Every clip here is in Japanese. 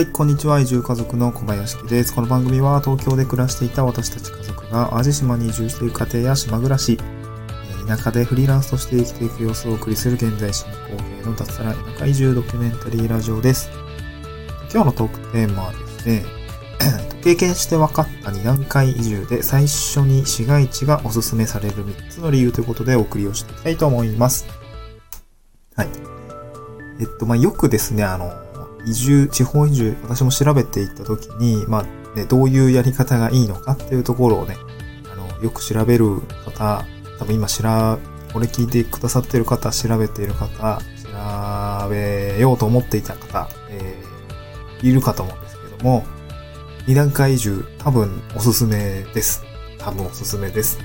はい、こんにちは。移住家族の小林です。この番組は東京で暮らしていた私たち家族が淡路島に移住している家庭や島暮らし、田舎でフリーランスとして生きていく様子をお送りする現在進行形の脱サラ田舎移住ドキュメンタリーラジオです。今日のトークテーマはですね、経験して分かった2段階移住で最初に市街地がおすすめされる3つの理由ということでお送りをしていきたいと思います。はい。えっと、まあ、よくですね、あの、移住、地方移住、私も調べていったときに、まあ、ね、どういうやり方がいいのかっていうところをね、あの、よく調べる方、多分今知ら、これ聞いてくださってる方、調べている方、調べようと思っていた方、えー、いるかと思うんですけども、二段階移住、多分おすすめです。多分おすすめです。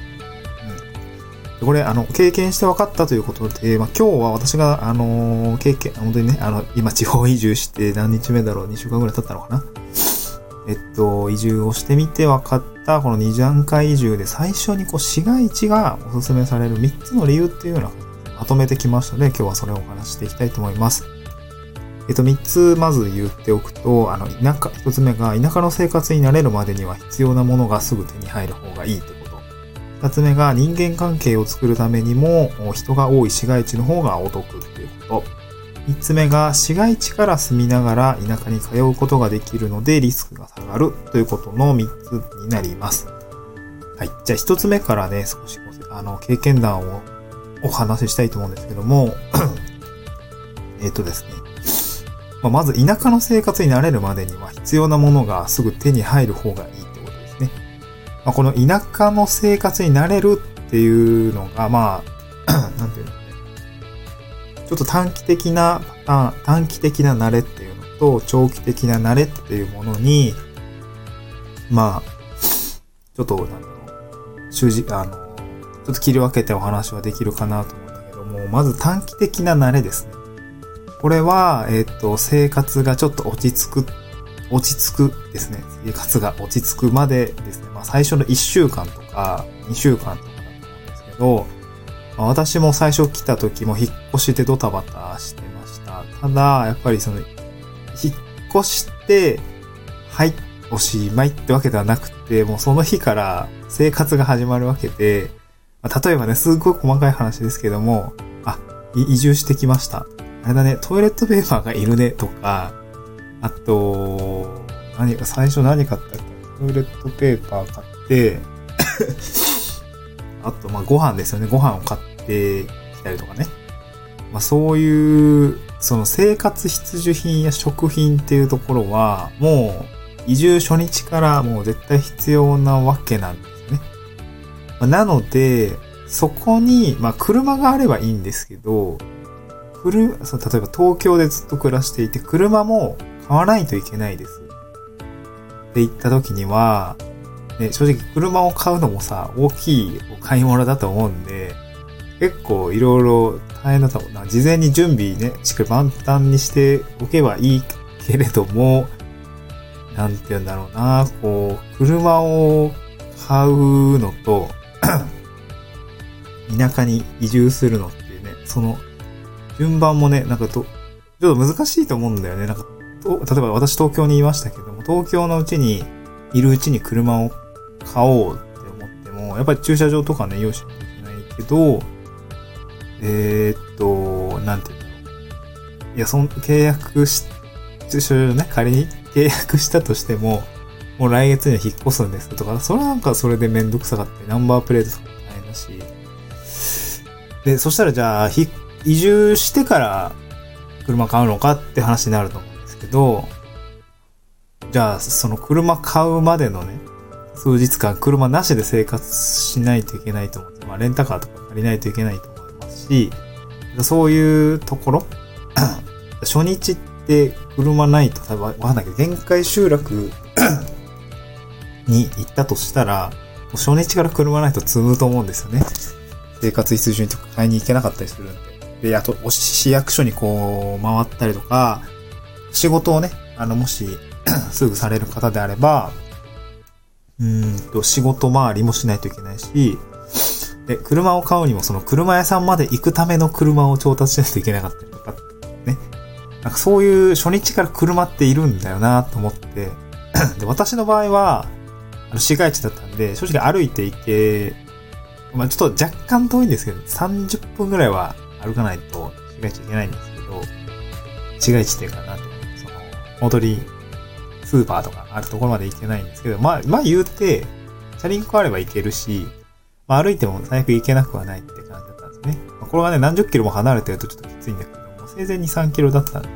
これ、あの、経験して分かったということで、まあ、今日は私が、あのー経験、本当にね、あの、今地方移住して何日目だろう ?2 週間ぐらい経ったのかなえっと、移住をしてみて分かった、この二段階移住で最初にこう、市街地がおすすめされる3つの理由っていうのをまとめてきましたので、今日はそれをお話していきたいと思います。えっと、3つまず言っておくと、あの、田舎、1つ目が、田舎の生活に慣れるまでには必要なものがすぐ手に入る方がいいと。2つ目が、人間関係を作るためにも、人が多い市街地の方がお得っていうこと。3つ目が、市街地から住みながら田舎に通うことができるのでリスクが下がるということの3つになります。はい。じゃあ1つ目からね、少しあの、経験談をお話ししたいと思うんですけども、えっとですね。ま、まず田舎の生活に慣れるまでには必要なものがすぐ手に入る方がまあ、この田舎の生活に慣れるっていうのが、まあ、なんていうのね。ちょっと短期的なパターン、短期的な慣れっていうのと、長期的な慣れっていうものに、まあ、ちょっと、なんだろう、習字、あの、ちょっと切り分けてお話はできるかなと思うんだけども、まず短期的な慣れですね。これは、えっ、と、生活がちょっと落ち着く、落ち着くですね。生活が落ち着くまでですね。最初の1週間とか2週間とかだと思うんですけど、まあ私も最初来た時も引っ越しでドタバタしてました。ただ、やっぱりその、引っ越して、はい、おしまいってわけではなくて、もうその日から生活が始まるわけで、まあ例えばね、すっごい細かい話ですけども、あ、移住してきました。あれだね、トイレットペーパーがいるねとか、あと、何か、最初何買ったっけトイレットペーパー買って、あと、まあ、ご飯ですよね。ご飯を買ってきたりとかね。まあ、そういう、その生活必需品や食品っていうところは、もう、移住初日からもう絶対必要なわけなんですね。まあなので、そこに、まあ、車があればいいんですけど、車、そう例えば東京でずっと暮らしていて、車も買わないといけないです。って言った時には、ね、正直車を買うのもさ、大きいお買い物だと思うんで、結構いろいろ大変だと思うな。事前に準備ね、しっかり万端にしておけばいいけれども、なんて言うんだろうな、こう、車を買うのと、田舎に移住するのっていうね、その、順番もね、なんかと、ちょっと難しいと思うんだよね。なんか、例えば私東京にいましたけど、東京のうちに、いるうちに車を買おうって思っても、やっぱり駐車場とかね、用意しないといけないけど、えー、っと、なんていうんだろう。いや、そん、契約し、駐車場ね、仮に契約したとしても、もう来月には引っ越すんですとか、それなんかそれでめんどくさかって、ナンバープレートとかも大変だし。で、そしたらじゃあ、ひ移住してから車買うのかって話になると思うんですけど、じゃあ、その車買うまでのね、数日間車なしで生活しないといけないと思って、まあレンタカーとか借りないといけないと思いますし、そういうところ、初日って車ないと多分わかんないけど、限界集落 に行ったとしたら、もう初日から車ないと積むと思うんですよね。生活必需品とか買いに行けなかったりするんで。で、あと、市役所にこう、回ったりとか、仕事をね、あの、もし、すぐされる方であれば、うんと、仕事回りもしないといけないし、で、車を買うにもその車屋さんまで行くための車を調達しないといけなかったりとか、ね。なんかそういう初日から車っているんだよなと思ってで、私の場合は、あの市街地だったんで、正直歩いて行け、まあちょっと若干遠いんですけど、30分ぐらいは歩かないと市街地行けないんですけど、市街地っていうかなて、その、戻り、スーパーとかあるところまで行けないんですけど、まあ、まあ言うて、チャリンコあれば行けるし、まあ歩いても最悪行けなくはないって感じだったんですね。まあ、これがね、何十キロも離れてるとちょっときついんだけども、せいぜい2、3キロだったんで、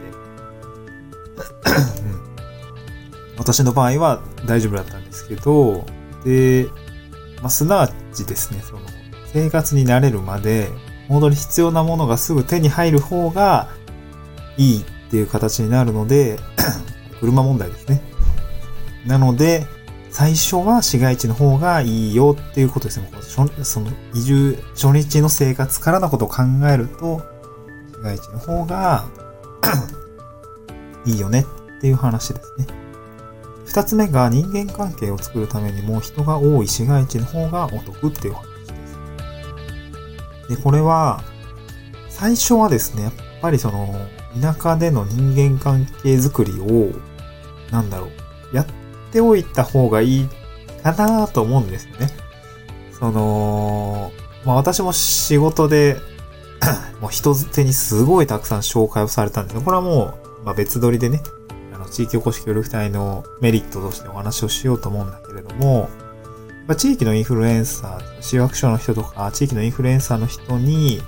私の場合は大丈夫だったんですけど、で、まあ、すなわちですね、その、生活に慣れるまで、戻り必要なものがすぐ手に入る方がいいっていう形になるので、車問題ですね。なので、最初は市街地の方がいいよっていうことですね。その移住初日の生活からのことを考えると、市街地の方が いいよねっていう話ですね。二つ目が人間関係を作るためにも人が多い市街地の方がお得っていう話です。で、これは、最初はですね、やっぱりその、田舎での人間関係づくりを、なんだろう、やっておいた方がいいかなと思うんですよね。その、まあ私も仕事で もう人手にすごいたくさん紹介をされたんですこれはもう、まあ、別撮りでね、あの、地域おこし協力隊のメリットとしてお話をしようと思うんだけれども、まあ、地域のインフルエンサー、市役所の人とか、地域のインフルエンサーの人に、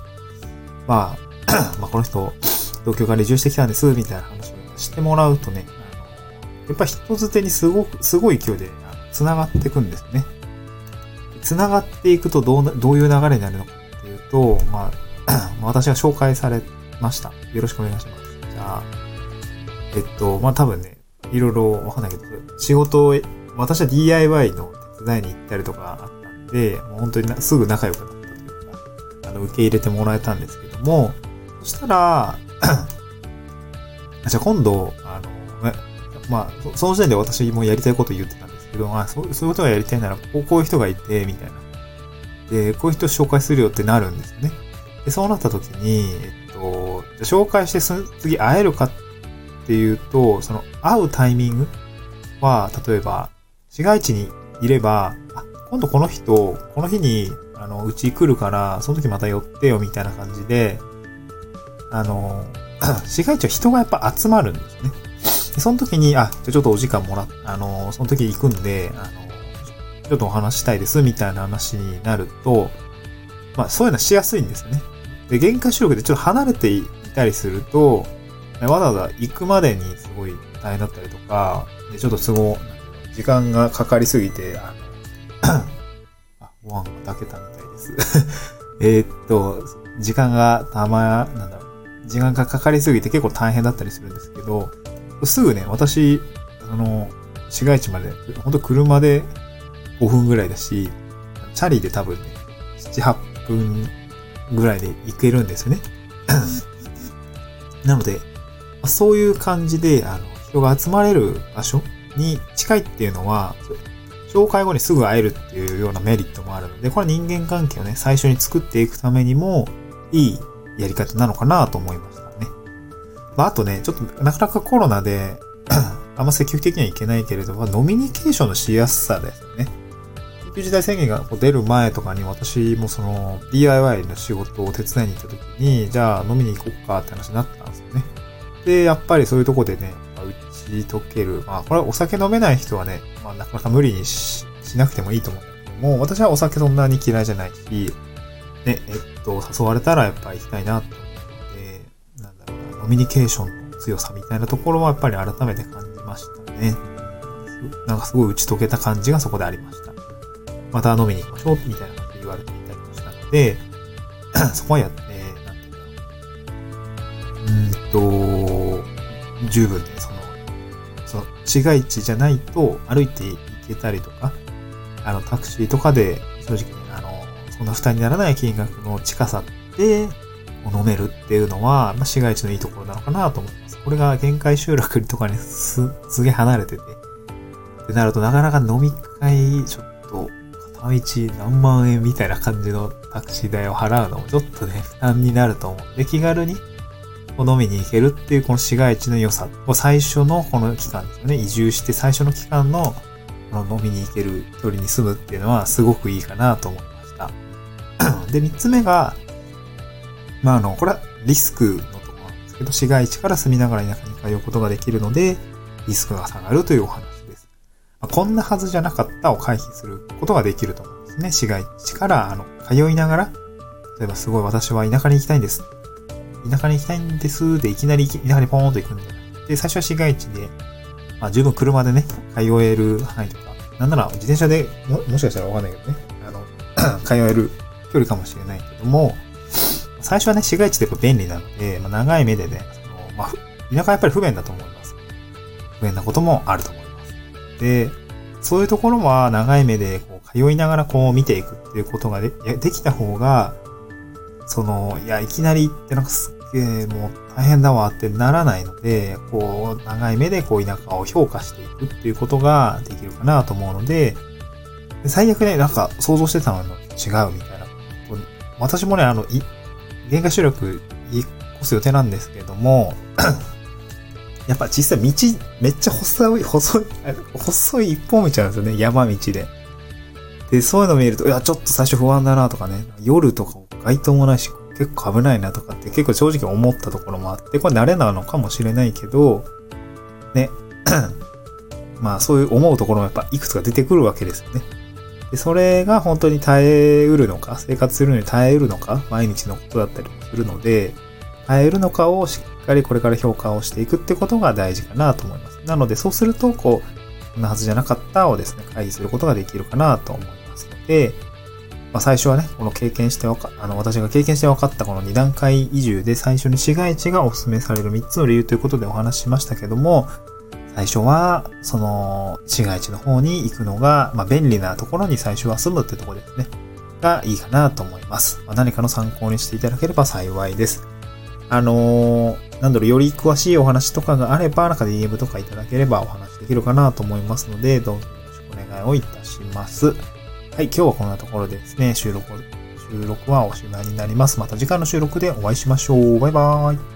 まあ、まあこの人、東京から移住してきたんです、みたいな話をしてもらうとね、やっぱ人づてにすごく、すごい勢いで、繋がっていくんですね。繋がっていくとどう、どういう流れになるのかっていうと、まあ、私が紹介されました。よろしくお願いします。じゃあ、えっと、まあ多分ね、いろいろわかんないけど、仕事を、私は DIY の手伝いに行ったりとかあったんで、もう本当にすぐ仲良くなったというか、あの、受け入れてもらえたんですけども、そしたら、じゃあ今度、あの、まあ、その時点で私もやりたいこと言ってたんですけど、あそうそういうことがやりたいなら、こうこういう人がいて、みたいな。で、こういう人紹介するよってなるんですよね。で、そうなった時に、えっと、じゃ紹介して次会えるかっていうと、その会うタイミングは、例えば、市街地にいれば、あ、今度この人、この日に、あの、うち来るから、その時また寄ってよ、みたいな感じで、あの、市街地は人がやっぱ集まるんですね。で、その時に、あ、じゃちょっとお時間もらっ、あの、その時行くんで、あの、ちょっとお話したいです、みたいな話になると、まあ、そういうのしやすいんですね。で、限界集力でちょっと離れていたりすると、わざわざ行くまでにすごい大変だったりとか、でちょっと都合、時間がかかりすぎて、あの、あ、ご飯が炊けたみたいです。えっと、時間がたま、なんだろう、時間がかかりすぎて結構大変だったりするんですけど、すぐね、私、あの、市街地まで、ほんと車で5分ぐらいだし、チャリで多分ね、7、8分ぐらいで行けるんですよね。なので、そういう感じで、あの、人が集まれる場所に近いっていうのは、紹介後にすぐ会えるっていうようなメリットもあるので、これは人間関係をね、最初に作っていくためにも、いいやり方なのかなと思いましたね。まあ、あとね、ちょっとなかなかコロナで あんま積極的にはいけないけれども、ノミニケーションのしやすさですね。緊急事態宣言が出る前とかに私もその DIY の仕事を手伝いに行った時に、じゃあ飲みに行こうかって話になったんですよね。で、やっぱりそういうとこでね、打ち解ける。まあ、これはお酒飲めない人はね、まあなかなか無理にしなくてもいいと思うんだけども、私はお酒そんなに嫌いじゃないし、ね、えっと、誘われたらやっぱ行きたいなと、なんだろうな、ノミニケーションの強さみたいなところはやっぱり改めて感じましたね。なんかすごい打ち解けた感じがそこでありました。また飲みに行きましょう、みたいな感じで言われていたりもしたので、そこはやって、なんていううんと、十分ね、その、その、市街地じゃないと歩いて行けたりとか、あの、タクシーとかで、正直ね、あの、そんな負担にならない金額の近さで、飲めるっていうのは、まあ、市街地のいいところなのかなと思います。これが限界集落とかにす、すげえ離れてて、ってなるとなかなか飲み会、ちょっと、片道何万円みたいな感じのタクシー代を払うのもちょっとね、負担になると思うで、気軽に飲みに行けるっていうこの市街地の良さを。最初のこの期間ですよね。移住して最初の期間のこの飲みに行ける距離に住むっていうのはすごくいいかなと思いました。で、三つ目が、まあ、あの、これはリスクのところなんですけど、市街地から住みながら田舎に通うことができるので、リスクが下がるというお話です。まあ、こんなはずじゃなかったを回避することができると思うんですね。市街地から、あの、通いながら、例えばすごい私は田舎に行きたいんです。田舎に行きたいんですで、いきなり田舎にポーンと行くんじゃなくて、最初は市街地で、まあ十分車でね、通える範囲とか、なんなら自転車でも、もしかしたらわかんないけどね、あの、通える距離かもしれないけども、最初はね、市街地でやっぱ便利なので、まあ、長い目でね、そのまあ、田舎はやっぱり不便だと思います。不便なこともあると思います。で、そういうところは長い目でこう通いながらこう見ていくっていうことがでできた方が、その、いや、いきなり行ってなんかすっげえもう大変だわってならないので、こう、長い目でこう田舎を評価していくっていうことができるかなと思うので、最悪ね、なんか想像してたのと違うみたいな。私もね、あの、い、限界集力越す予定なんですけども、やっぱ実際道、めっちゃ細い、細い、細い一本道なんですよね、山道で。で、そういうの見ると、いや、ちょっと最初不安だなとかね、夜とか街灯もないし、結構危ないなとかって結構正直思ったところもあって、これ慣れなのかもしれないけど、ね、まあそういう思うところもやっぱいくつか出てくるわけですよね。で、それが本当に耐えうるのか、生活するのに耐えうるのか、毎日のことだったりもするので、耐えうるのかをしっかりこれから評価をしていくってことが大事かなと思います。なのでそうすると、こう、こんなはずじゃなかったをですね、回避することができるかなと思いますので、まあ、最初はね、この経験してわか、あの、私が経験して分かったこの2段階移住で最初に市街地がお勧めされる3つの理由ということでお話ししましたけども、最初は、その、市街地の方に行くのが、まあ、便利なところに最初は住むってところですね。がいいかなと思います。まあ、何かの参考にしていただければ幸いです。あのー、なんだろう、より詳しいお話とかがあれば、なんか DM とかいただければお話できるかなと思いますので、どうぞよろしくお願いをいたします。はい、今日はこんなところでですね、収録、収録はおしまいになります。また次回の収録でお会いしましょう。バイバーイ。